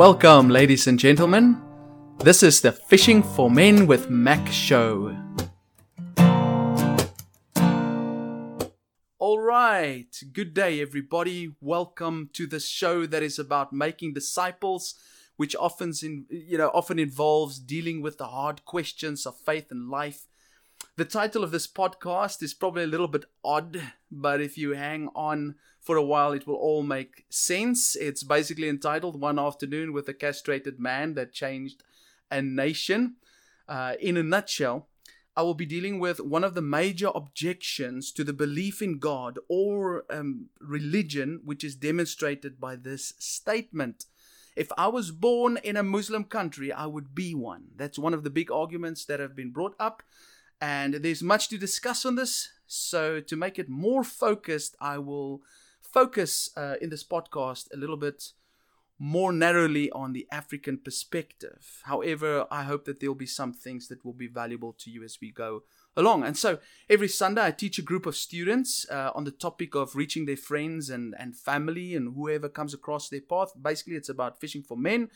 Welcome, ladies and gentlemen. This is the Fishing for Men with Mac show. All right, good day, everybody. Welcome to the show that is about making disciples, which often, you know, often involves dealing with the hard questions of faith and life. The title of this podcast is probably a little bit odd, but if you hang on for a while, it will all make sense. It's basically entitled One Afternoon with a Castrated Man That Changed a Nation. Uh, in a nutshell, I will be dealing with one of the major objections to the belief in God or um, religion, which is demonstrated by this statement. If I was born in a Muslim country, I would be one. That's one of the big arguments that have been brought up. And there's much to discuss on this. So, to make it more focused, I will focus uh, in this podcast a little bit more narrowly on the African perspective. However, I hope that there'll be some things that will be valuable to you as we go along. And so every Sunday, I teach a group of students uh, on the topic of reaching their friends and, and family and whoever comes across their path. Basically, it's about fishing for men.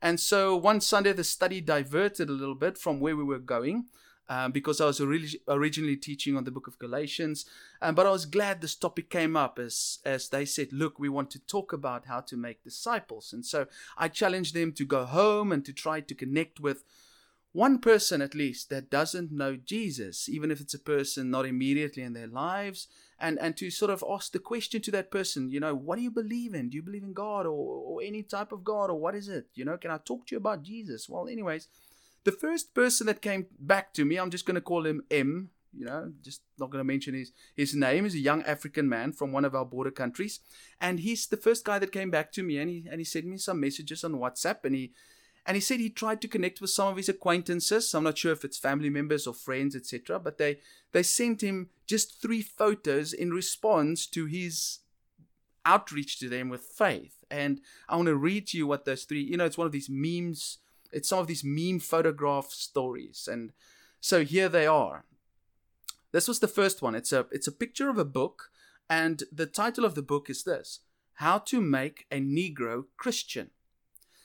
And so one Sunday, the study diverted a little bit from where we were going um, because I was originally teaching on the book of Galatians. Um, but I was glad this topic came up as, as they said, look, we want to talk about how to make disciples. And so I challenged them to go home and to try to connect with one person at least that doesn't know Jesus, even if it's a person not immediately in their lives, and, and to sort of ask the question to that person, you know, what do you believe in? Do you believe in God or, or any type of God or what is it? You know, can I talk to you about Jesus? Well, anyways, the first person that came back to me, I'm just going to call him M, you know, just not going to mention his, his name, is a young African man from one of our border countries. And he's the first guy that came back to me and he, and he sent me some messages on WhatsApp and he, and he said he tried to connect with some of his acquaintances. I'm not sure if it's family members or friends, etc. But they, they sent him just three photos in response to his outreach to them with faith. And I want to read to you what those three, you know, it's one of these memes it's some of these meme photograph stories. And so here they are. This was the first one. It's a it's a picture of a book, and the title of the book is this: How to Make a Negro Christian.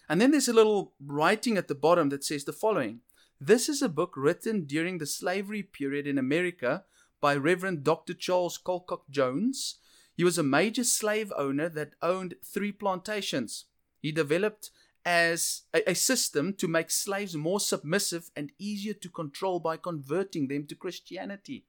And then there's a little writing at the bottom that says the following: This is a book written during the slavery period in America by Reverend Dr. Charles Colcock Jones. He was a major slave owner that owned three plantations. He developed as a, a, system to make slaves more submissive and easier to control by converting them to Christianity.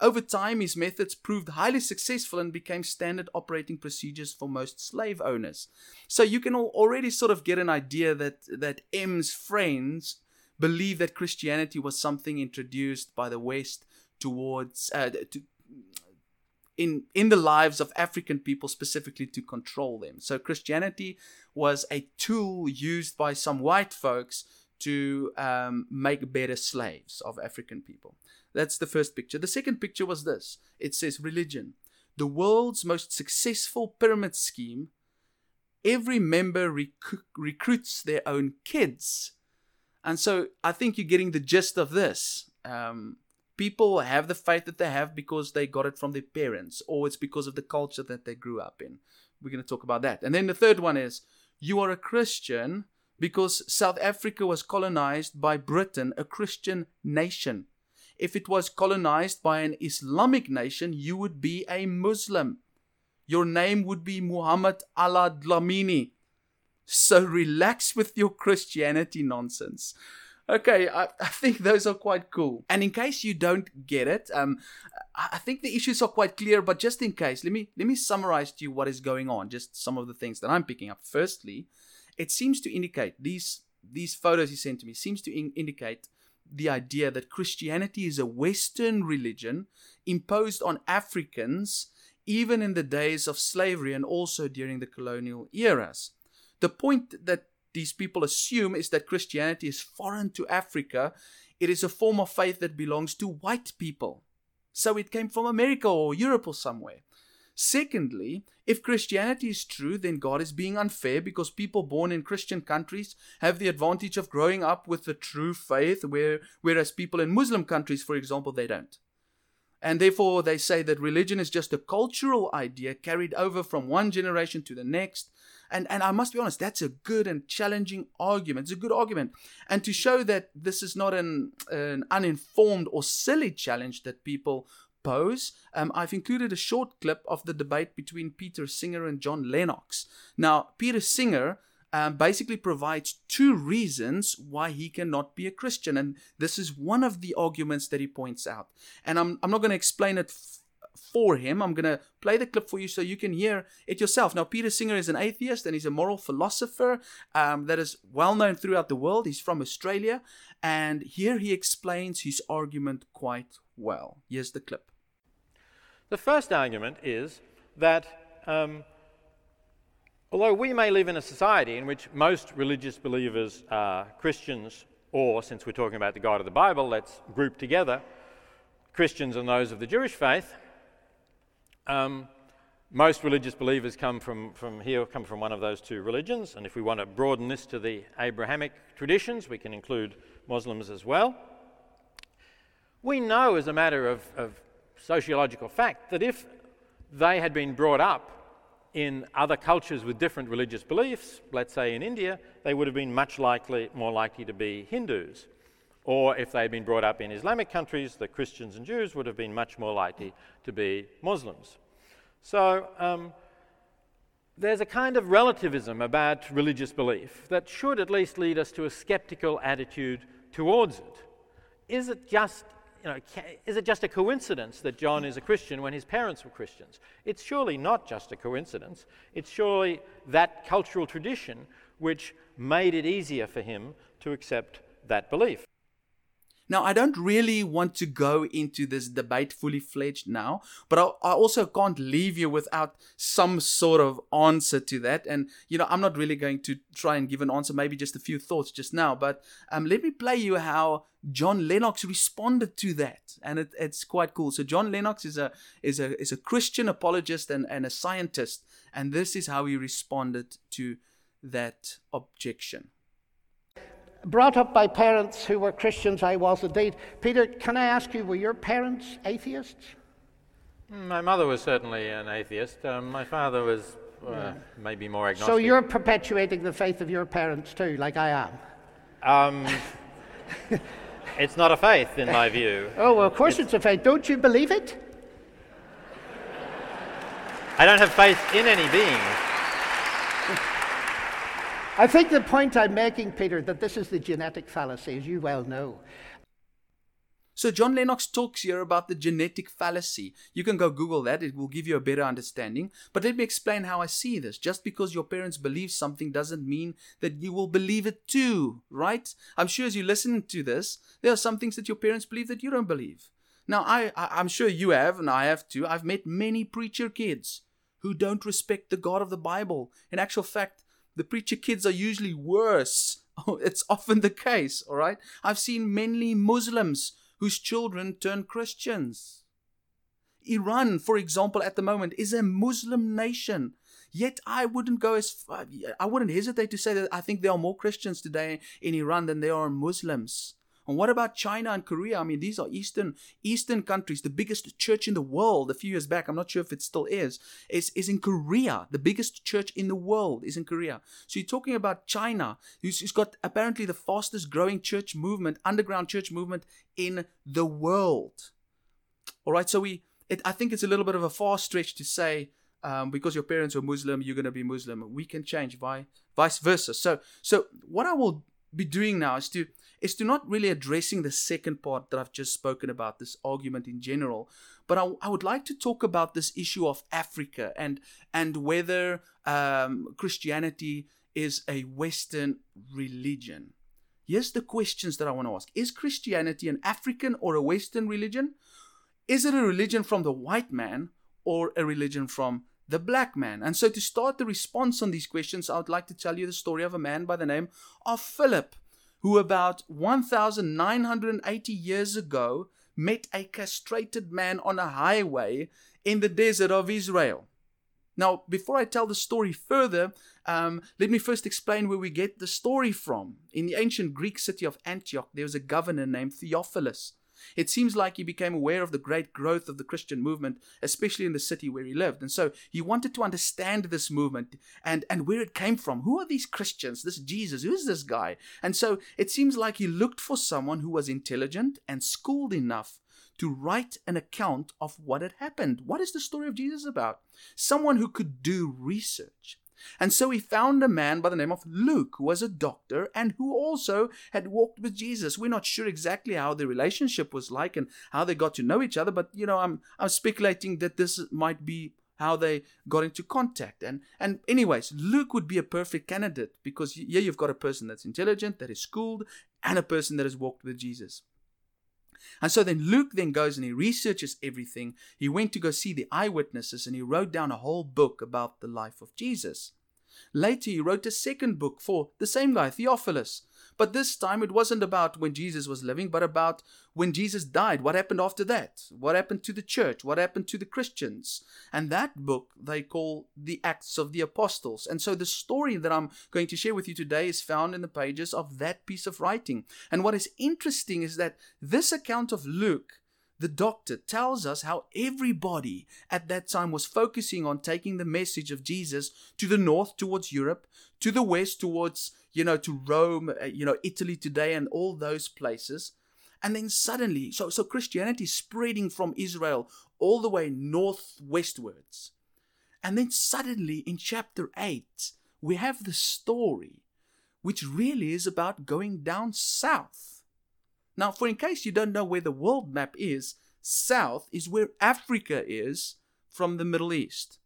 Over time, his methods proved highly successful and became standard operating procedures for most slave owners. So you can already sort of get an idea that, that M's friends believe that Christianity was something introduced by the West towards uh, to, in in the lives of African people specifically to control them. So Christianity was a tool used by some white folks to um, make better slaves of African people. That's the first picture. The second picture was this. It says religion, the world's most successful pyramid scheme. Every member rec- recruits their own kids, and so I think you're getting the gist of this. Um, people have the faith that they have because they got it from their parents or it's because of the culture that they grew up in. We're going to talk about that. And then the third one is you are a Christian because South Africa was colonized by Britain, a Christian nation. If it was colonized by an Islamic nation, you would be a Muslim. Your name would be Muhammad Allah Dlamini. So relax with your Christianity nonsense okay, I, I, think those are quite cool. And in case you don't get it, um, I think the issues are quite clear. But just in case, let me let me summarize to you what is going on. Just some of the things that I'm picking up. Firstly, it seems to indicate these these photos he sent to me seems to in- indicate the idea that Christianity is a Western religion imposed on Africans even in the days of slavery and also during the colonial eras. The point that these people assume is that Christianity is foreign to Africa. It is a form of faith that belongs to white people. So it came from America or Europe or somewhere. Secondly, if Christianity is true, then God is being unfair because people born in Christian countries have the advantage of growing up with the true faith, where, whereas people in Muslim countries, for example, they don't. And therefore, they say that religion is just a cultural idea carried over from one generation to the next. And, and I must be honest, that's a good and challenging argument. It's a good argument. And to show that this is not an, an uninformed or silly challenge that people pose, um, I've included a short clip of the debate between Peter Singer and John Lennox. Now, Peter Singer um, basically provides two reasons why he cannot be a Christian. And this is one of the arguments that he points out. And I'm, I'm not going to explain it f- for him. I'm going to play the clip for you so you can hear it yourself. Now, Peter Singer is an atheist and he's a moral philosopher um, that is well known throughout the world. He's from Australia. And here he explains his argument quite well. Here's the clip. The first argument is that. Um, Although we may live in a society in which most religious believers are Christians, or since we're talking about the God of the Bible, let's group together Christians and those of the Jewish faith. Um, most religious believers come from, from here, come from one of those two religions, and if we want to broaden this to the Abrahamic traditions, we can include Muslims as well. We know, as a matter of, of sociological fact, that if they had been brought up in other cultures with different religious beliefs, let's say in India, they would have been much likely, more likely to be Hindus. Or if they had been brought up in Islamic countries, the Christians and Jews would have been much more likely to be Muslims. So um, there's a kind of relativism about religious belief that should at least lead us to a skeptical attitude towards it. Is it just you know, is it just a coincidence that John is a Christian when his parents were Christians? It's surely not just a coincidence. It's surely that cultural tradition which made it easier for him to accept that belief. Now, I don't really want to go into this debate fully fledged now, but I, I, also can't leave you without some sort of answer to that. And, you know, I'm not really going to try and give an answer, maybe just a few thoughts just now, but um, let me play you how John Lennox responded to that. And it, it's quite cool. So, John Lennox is a, is a, is a Christian apologist and, and a scientist, and this is how he responded to that objection brought up by parents who were Christians, I was indeed. Peter, can I ask you, were your parents atheists? Hmm, my mother was certainly an atheist. Um, my father was uh, yeah. maybe more agnostic. So you're perpetuating the faith of your parents too, like I am? Um, it's not a faith, in my view. Oh, well, of course it's, it's a faith. Don't you believe it? I don't have faith in any being. I think the point I'm making, Peter, that this is the genetic fallacy, as you well know. So John Lennox talks here about the genetic fallacy. You can go Google that, it will give you a better understanding. But let me explain how I see this. Just because your parents believe something doesn't mean that you will believe it too, right? I'm sure as you listen to this, there are some things that your parents believe that you don't believe. Now, I, I, am sure you have, and I have too. I've met many preacher kids who don't respect the God of the Bible. In actual fact, the preacher kids are usually worse. Oh, it's often the case, all right? I've seen many Muslims whose children turn Christians. Iran, for example, at the moment is a Muslim nation. Yet I wouldn't go as far, I wouldn't hesitate to say that I think there are more Christians today in Iran than there are Muslims. And what about China and Korea? I mean, these are Eastern Eastern countries. The biggest church in the world a few years back, I'm not sure if it still is, is, is in Korea. The biggest church in the world is in Korea. So you're talking about China, who's, got apparently the fastest growing church movement, underground church movement in the world. All right, so we, it, I think it's a little bit of a far stretch to say um, because your parents were Muslim, you're going to be Muslim. We can change, vice versa. So, so what I will be doing now is to is to not really addressing the second part that I've just spoken about, this argument in general, but I, I would like to talk about this issue of Africa and and whether um, Christianity is a Western religion. Here's the questions that I want to ask: Is Christianity an African or a Western religion? Is it a religion from the white man or a religion from the black man? And so, to start the response on these questions, I would like to tell you the story of a man by the name of Philip who about 1,980 years ago met a castrated man on a highway in the desert of Israel. Now, before I tell the story further, um, let me first explain where we get the story from. In the ancient Greek city of Antioch, there was a governor named Theophilus. It seems like he became aware of the great growth of the Christian movement, especially in the city where he lived. And so he wanted to understand this movement and, and where it came from. Who are these Christians? This Jesus? Who's this guy? And so it seems like he looked for someone who was intelligent and schooled enough to write an account of what had happened. What is the story of Jesus about? Someone who could do research. And so he found a man by the name of Luke, who was a doctor and who also had walked with Jesus. We're not sure exactly how the relationship was like and how they got to know each other, but you know, I'm I'm speculating that this might be how they got into contact. And and anyways, Luke would be a perfect candidate because here you've got a person that's intelligent, that is schooled, and a person that has walked with Jesus. And so then Luke then goes and he researches everything. He went to go see the eyewitnesses and he wrote down a whole book about the life of Jesus. Later, he wrote a second book for the same guy, Theophilus. But this time it wasn't about when Jesus was living, but about when Jesus died. What happened after that? What happened to the church? What happened to the Christians? And that book they call the Acts of the Apostles. And so the story that I'm going to share with you today is found in the pages of that piece of writing. And what is interesting is that this account of Luke the doctor tells us how everybody at that time was focusing on taking the message of Jesus to the north towards Europe, to the west towards, you know, to Rome, uh, you know, Italy today and all those places. And then suddenly, so, so Christianity is spreading from Israel all the way northwestwards. And then suddenly in chapter 8, we have the story, which really is about going down south now, for in case you don't know where the world map is, south is where Africa is from the Middle East.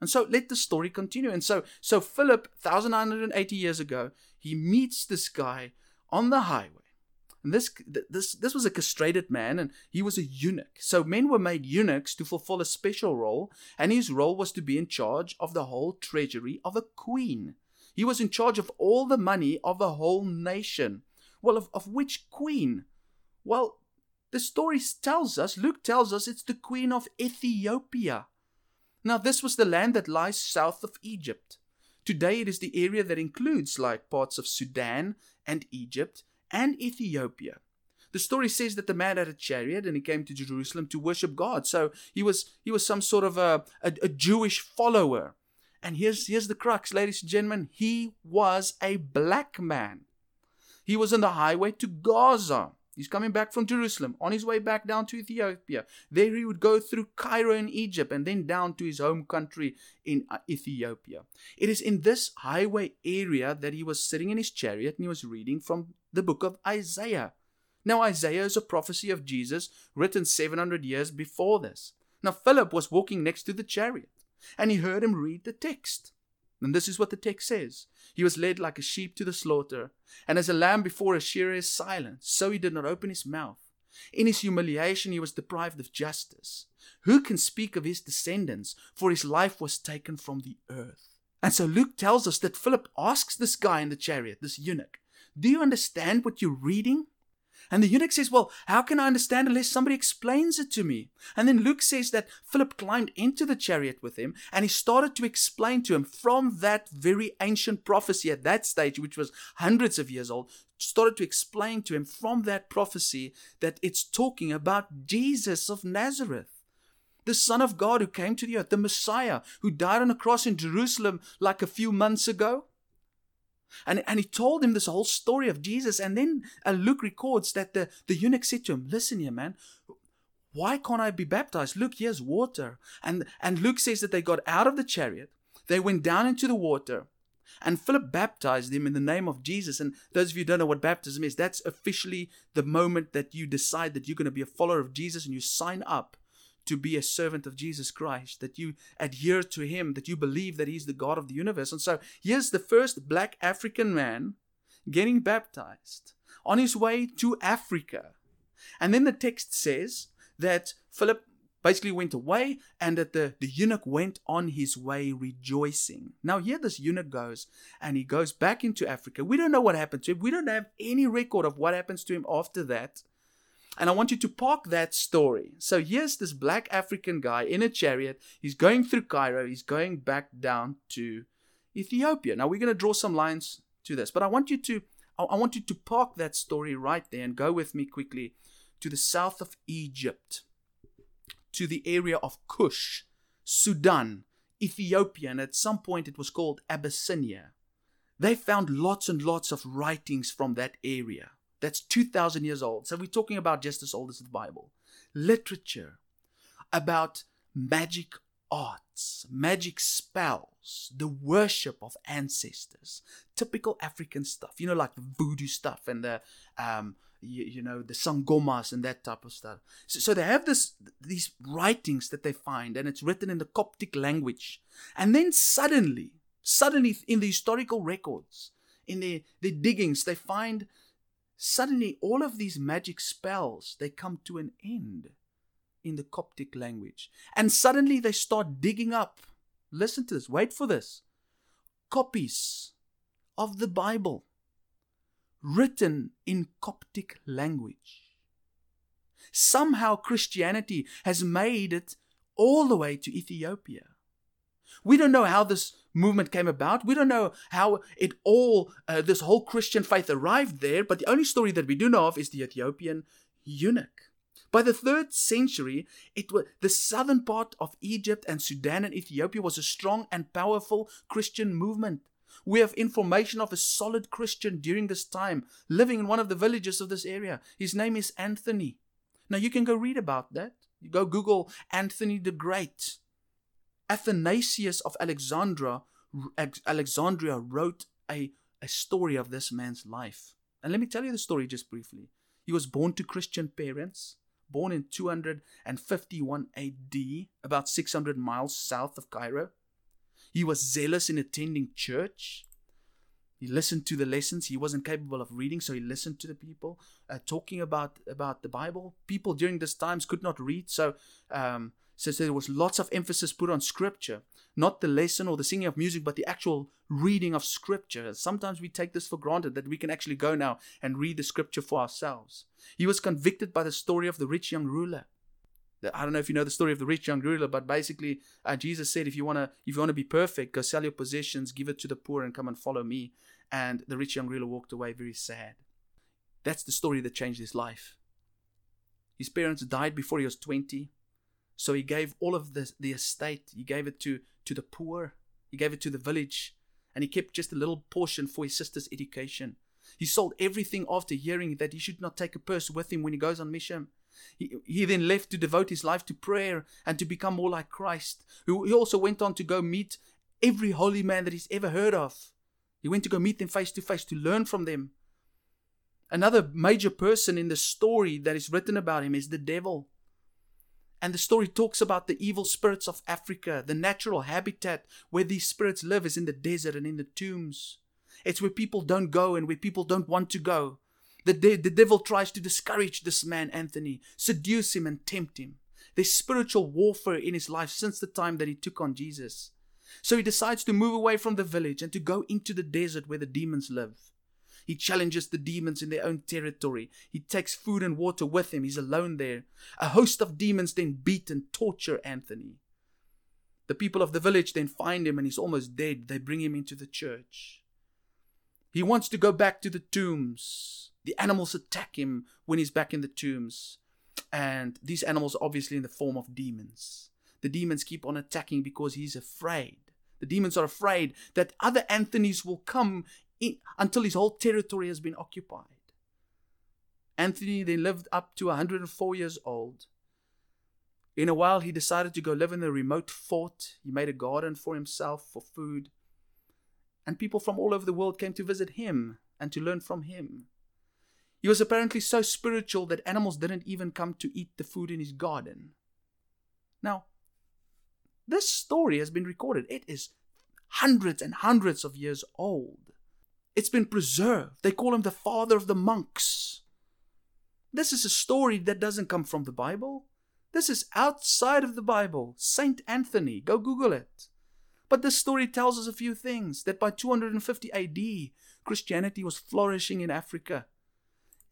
And so let the story continue. And so, so Philip, 1980 years ago, he meets this guy on the highway. And this, this, this was a castrated man, and he was a eunuch. So men were made eunuchs to fulfill a special role, and his role was to be in charge of the whole treasury of a queen. He was in charge of all the money of a whole nation. Well, of, of which queen? Well, the story tells us, Luke tells us, it's the queen of Ethiopia. Now, this was the land that lies south of Egypt. Today, it is the area that includes like parts of Sudan and Egypt and Ethiopia. The story says that the man had a chariot and he came to Jerusalem to worship God. So he was he was some sort of a, a, a Jewish follower. And here's here's the crux, ladies and gentlemen. He was a black man. He was on the highway to Gaza. He's coming back from Jerusalem, on his way back down to Ethiopia. There he would go through Cairo in Egypt and then down to his home country in uh, Ethiopia. It is in this highway area that he was sitting in his chariot and he was reading from the book of Isaiah. Now, Isaiah is a prophecy of Jesus written 700 years before this. Now, Philip was walking next to the chariot and he heard him read the text. And this is what the text says He was led like a sheep to the slaughter, and as a lamb before a shearer is silent, so he did not open his mouth. In his humiliation, he was deprived of justice. Who can speak of his descendants? For his life was taken from the earth. And so Luke tells us that Philip asks this guy in the chariot, this eunuch, Do you understand what you're reading? And the eunuch says, Well, how can I understand unless somebody explains it to me? And then Luke says that Philip climbed into the chariot with him and he started to explain to him from that very ancient prophecy at that stage, which was hundreds of years old, started to explain to him from that prophecy that it's talking about Jesus of Nazareth the Son of God who came to the earth, the Messiah who died on a cross in Jerusalem like a few months ago. And, and he told him this whole story of Jesus. And then uh, Luke records that the, the eunuch said to him, Listen here, man, why can't I be baptized? Look, here's water. And, and Luke says that they got out of the chariot, they went down into the water, and Philip baptized him in the name of Jesus. And those of you don't know what baptism is, that's officially the moment that you decide that you're going to be a follower of Jesus and you sign up to be a servant of Jesus Christ, that you adhere to him, that you believe that he's the God of the universe. And so here's the first black African man getting baptized on his way to Africa. And then the text says that Philip basically went away and that the, the eunuch went on his way rejoicing. Now, here this eunuch goes and he goes back into Africa. We don't know what happened to him. We don't have any record of what happens to him after that. And I want you to park that story. So here's this black African guy in a chariot. He's going through Cairo. He's going back down to Ethiopia. Now we're going to draw some lines to this, but I want you to I want you to park that story right there and go with me quickly to the south of Egypt, to the area of Kush, Sudan, Ethiopia, and at some point it was called Abyssinia. They found lots and lots of writings from that area. That's 2,000 years old. So we're talking about just as old as the Bible. Literature about magic arts, magic spells, the worship of ancestors, typical African stuff, you know, like the voodoo stuff and the, um, you, know, the sangomas and that type of stuff. So, so they have this these writings that they find, and it's written in the Coptic language. And then suddenly, suddenly in the historical records, in the, the diggings, they find suddenly all of these magic spells they come to an end in the Coptic language. And suddenly they start digging up, listen to this, wait for this, copies of the Bible written in Coptic language. Somehow Christianity has made it all the way to Ethiopia. We don't know how this movement came about. We don't know how it all, uh, this whole Christian faith arrived there, but the only story that we do know of is the Ethiopian eunuch. By the third century, it was the southern part of Egypt and Sudan and Ethiopia was a strong and powerful Christian movement. We have information of a solid Christian during this time living in one of the villages of this area. His name is Anthony. Now you can go read about that. You go Google Anthony the Great. Athanasius of Alexandria, Alexandria wrote a, a story of this man's life. And let me tell you the story just briefly. He was born to Christian parents born in 251 AD, about 600 miles south of Cairo. He was zealous in attending church. He listened to the lessons. He wasn't capable of reading, so he listened to the people uh, talking about, about the Bible. People during these times could not read, so um, so there was lots of emphasis put on scripture, not the lesson or the singing of music, but the actual reading of scripture. Sometimes we take this for granted that we can actually go now and read the scripture for ourselves. He was convicted by the story of the rich young ruler. I don't know if you know the story of the rich young ruler, but basically, uh, Jesus said, "If you wanna, if you wanna be perfect, go sell your possessions, give it to the poor, and come and follow me." And the rich young ruler walked away very sad. That's the story that changed his life. His parents died before he was twenty. So he gave all of the, the estate, he gave it to, to the poor, he gave it to the village, and he kept just a little portion for his sister's education. He sold everything after hearing that he should not take a purse with him when he goes on mission. He, he then left to devote his life to prayer and to become more like Christ. He also went on to go meet every holy man that he's ever heard of. He went to go meet them face to face to learn from them. Another major person in the story that is written about him is the devil. And the story talks about the evil spirits of Africa. The natural habitat where these spirits live is in the desert and in the tombs. It's where people don't go and where people don't want to go. The, de- the devil tries to discourage this man, Anthony, seduce him and tempt him. There's spiritual warfare in his life since the time that he took on Jesus. So he decides to move away from the village and to go into the desert where the demons live. He challenges the demons in their own territory. He takes food and water with him. He's alone there. A host of demons then beat and torture Anthony. The people of the village then find him and he's almost dead. They bring him into the church. He wants to go back to the tombs. The animals attack him when he's back in the tombs. And these animals obviously in the form of demons. The demons keep on attacking because he's afraid. The demons are afraid that other Anthonys will come until his whole territory has been occupied. Anthony then lived up to 104 years old. In a while, he decided to go live in a remote fort. He made a garden for himself for food. And people from all over the world came to visit him and to learn from him. He was apparently so spiritual that animals didn't even come to eat the food in his garden. Now, this story has been recorded. It is hundreds and hundreds of years old. It's been preserved. They call him the father of the monks. This is a story that doesn't come from the Bible. This is outside of the Bible. Saint Anthony. Go Google it. But this story tells us a few things that by 250 AD, Christianity was flourishing in Africa.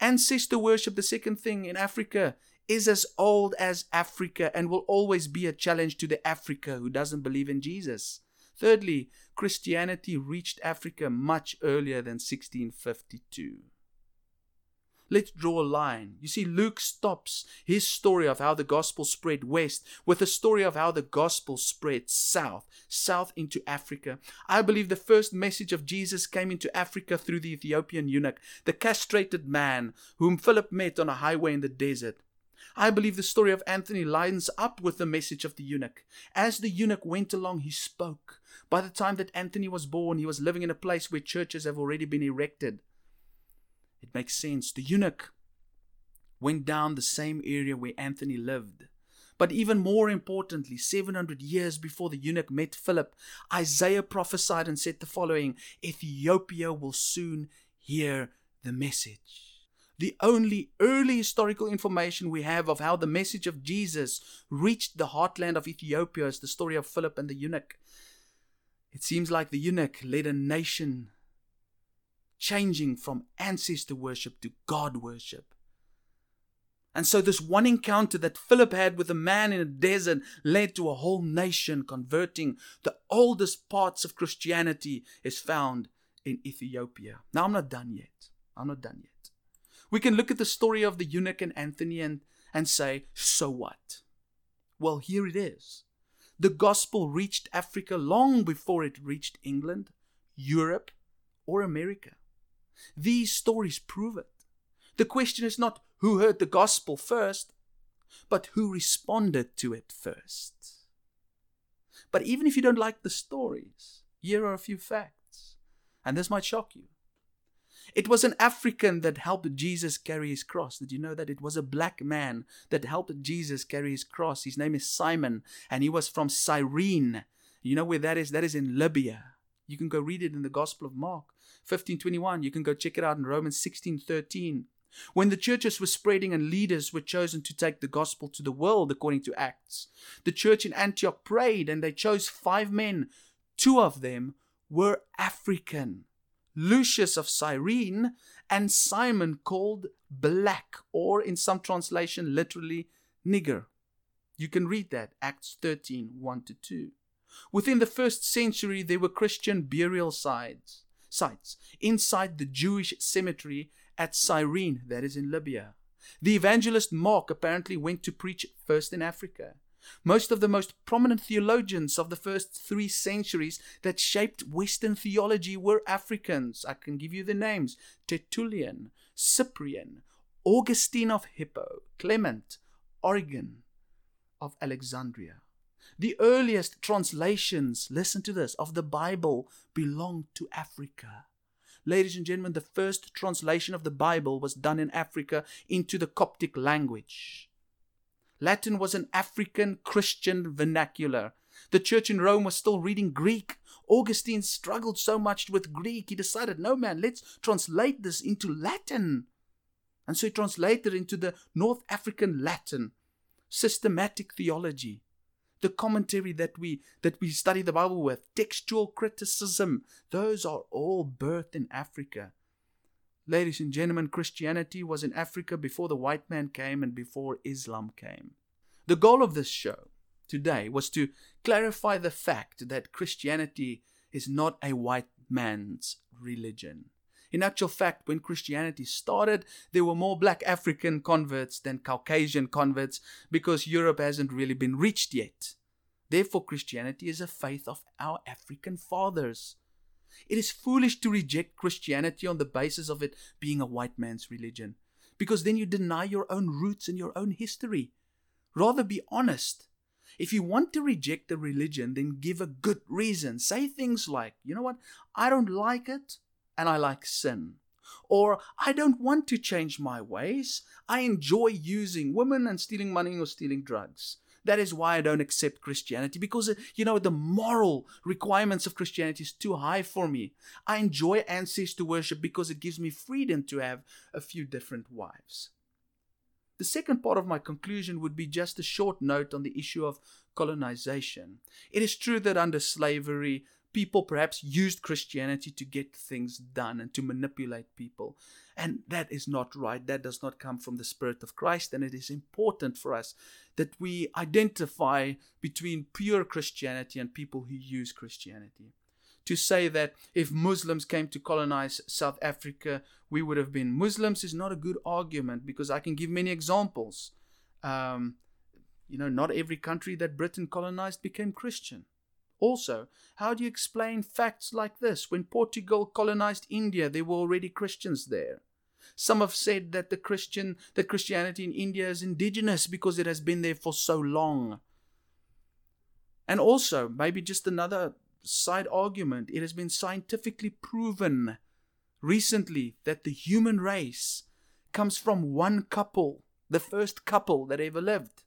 Ancestor worship, the second thing in Africa, is as old as Africa and will always be a challenge to the Africa who doesn't believe in Jesus. Thirdly, Christianity reached Africa much earlier than 1652. Let's draw a line. You see, Luke stops his story of how the gospel spread west with a story of how the gospel spread south, south into Africa. I believe the first message of Jesus came into Africa through the Ethiopian eunuch, the castrated man whom Philip met on a highway in the desert. I believe the story of Anthony lines up with the message of the eunuch. As the eunuch went along, he spoke. By the time that Anthony was born, he was living in a place where churches have already been erected. It makes sense. The eunuch went down the same area where Anthony lived. But even more importantly, 700 years before the eunuch met Philip, Isaiah prophesied and said the following Ethiopia will soon hear the message. The only early historical information we have of how the message of Jesus reached the heartland of Ethiopia is the story of Philip and the eunuch. It seems like the eunuch led a nation changing from ancestor worship to God worship. And so, this one encounter that Philip had with a man in a desert led to a whole nation converting. The oldest parts of Christianity is found in Ethiopia. Now, I'm not done yet. I'm not done yet. We can look at the story of the eunuch and Anthony and, and say, so what? Well, here it is. The gospel reached Africa long before it reached England, Europe, or America. These stories prove it. The question is not who heard the gospel first, but who responded to it first. But even if you don't like the stories, here are a few facts, and this might shock you. It was an African that helped Jesus carry his cross. Did you know that? It was a black man that helped Jesus carry his cross. His name is Simon, and he was from Cyrene. You know where that is? That is in Libya. You can go read it in the Gospel of Mark 15:21. You can go check it out in Romans 16:13. When the churches were spreading and leaders were chosen to take the gospel to the world, according to Acts, the church in Antioch prayed and they chose five men. Two of them were African Lucius of Cyrene and Simon called black, or in some translation, literally nigger. You can read that, Acts 13 1 to 2. Within the first century, there were Christian burial sites, sites inside the Jewish cemetery at Cyrene, that is in Libya. The evangelist Mark apparently went to preach first in Africa. Most of the most prominent theologians of the first three centuries that shaped Western theology were Africans. I can give you the names Tertullian, Cyprian, Augustine of Hippo, Clement, Origen of Alexandria. The earliest translations, listen to this, of the Bible belong to Africa. Ladies and gentlemen, the first translation of the Bible was done in Africa into the Coptic language. Latin was an African Christian vernacular. The church in Rome was still reading Greek. Augustine struggled so much with Greek, he decided, no man, let's translate this into Latin. And so he translated into the North African Latin, systematic theology, the commentary that we that we study the Bible with, textual criticism, those are all birthed in Africa. Ladies and gentlemen, Christianity was in Africa before the white man came and before Islam came. The goal of this show today was to clarify the fact that Christianity is not a white man's religion. In actual fact, when Christianity started, there were more black African converts than Caucasian converts because Europe hasn't really been reached yet. Therefore, Christianity is a faith of our African fathers. It is foolish to reject Christianity on the basis of it being a white man's religion, because then you deny your own roots and your own history. Rather be honest. If you want to reject a religion, then give a good reason. Say things like, you know what, I don't like it and I like sin. Or, I don't want to change my ways. I enjoy using women and stealing money or stealing drugs. That is why I don't accept Christianity because, uh, you know, the moral requirements of Christianity is too high for me. I enjoy ancestor worship because it gives me freedom to have a few different wives. The second part of my conclusion would be just a short note on the issue of colonization. It is true that under slavery, people perhaps used Christianity to get things done and to manipulate people. And that is not right. That does not come from the Spirit of Christ. And it is important for us that we identify between pure Christianity and people who use Christianity. to say that if Muslims came to colonize South Africa, we would have been Muslims is not a good argument because I can give many examples. Um, you know, not every country that Britain colonized became Christian. Also, how do you explain facts like this? When Portugal colonized India, there were already Christians there. Some have said that the Christian that Christianity in India is indigenous because it has been there for so long. And also, maybe just another side argument, it has been scientifically proven recently that the human race comes from one couple, the first couple that ever lived.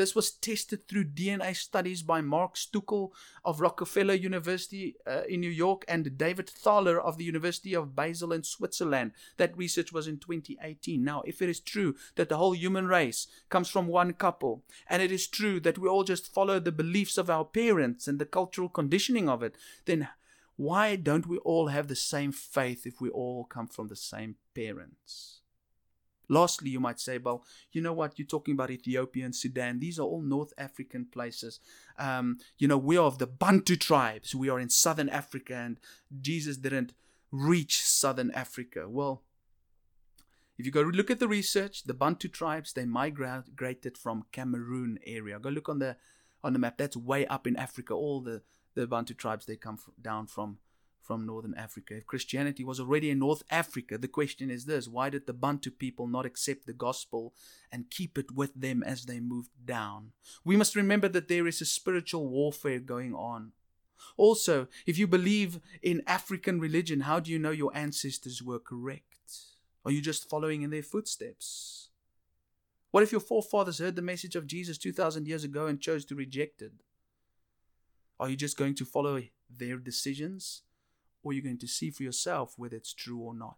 This was tested through DNA studies by Mark Stoeckle of Rockefeller University uh, in New York and David Thaler of the University of Basel in Switzerland. That research was in 2018. Now, if it is true that the whole human race comes from one couple, and it is true that we all just follow the beliefs of our parents and the cultural conditioning of it, then why don't we all have the same faith if we all come from the same parents? Lastly, you might say, well, you know what? You're talking about Ethiopia and Sudan. These are all North African places. Um, you know, we are of the Bantu tribes. We are in Southern Africa, and Jesus didn't reach Southern Africa. Well, if you go look at the research, the Bantu tribes they migrated from Cameroon area. Go look on the on the map. That's way up in Africa. All the the Bantu tribes they come from, down from from northern Africa. If Christianity was already in North Africa, the question is this why did the Bantu people not accept the gospel and keep it with them as they moved down? We must remember that there is a spiritual warfare going on. Also, if you believe in African religion, how do you know your ancestors were correct? Are you just following in their footsteps? What if your forefathers heard the message of Jesus 2,000 years ago and chose to reject it? Are you just going to follow their decisions? Or you're going to see for yourself whether it's true or not.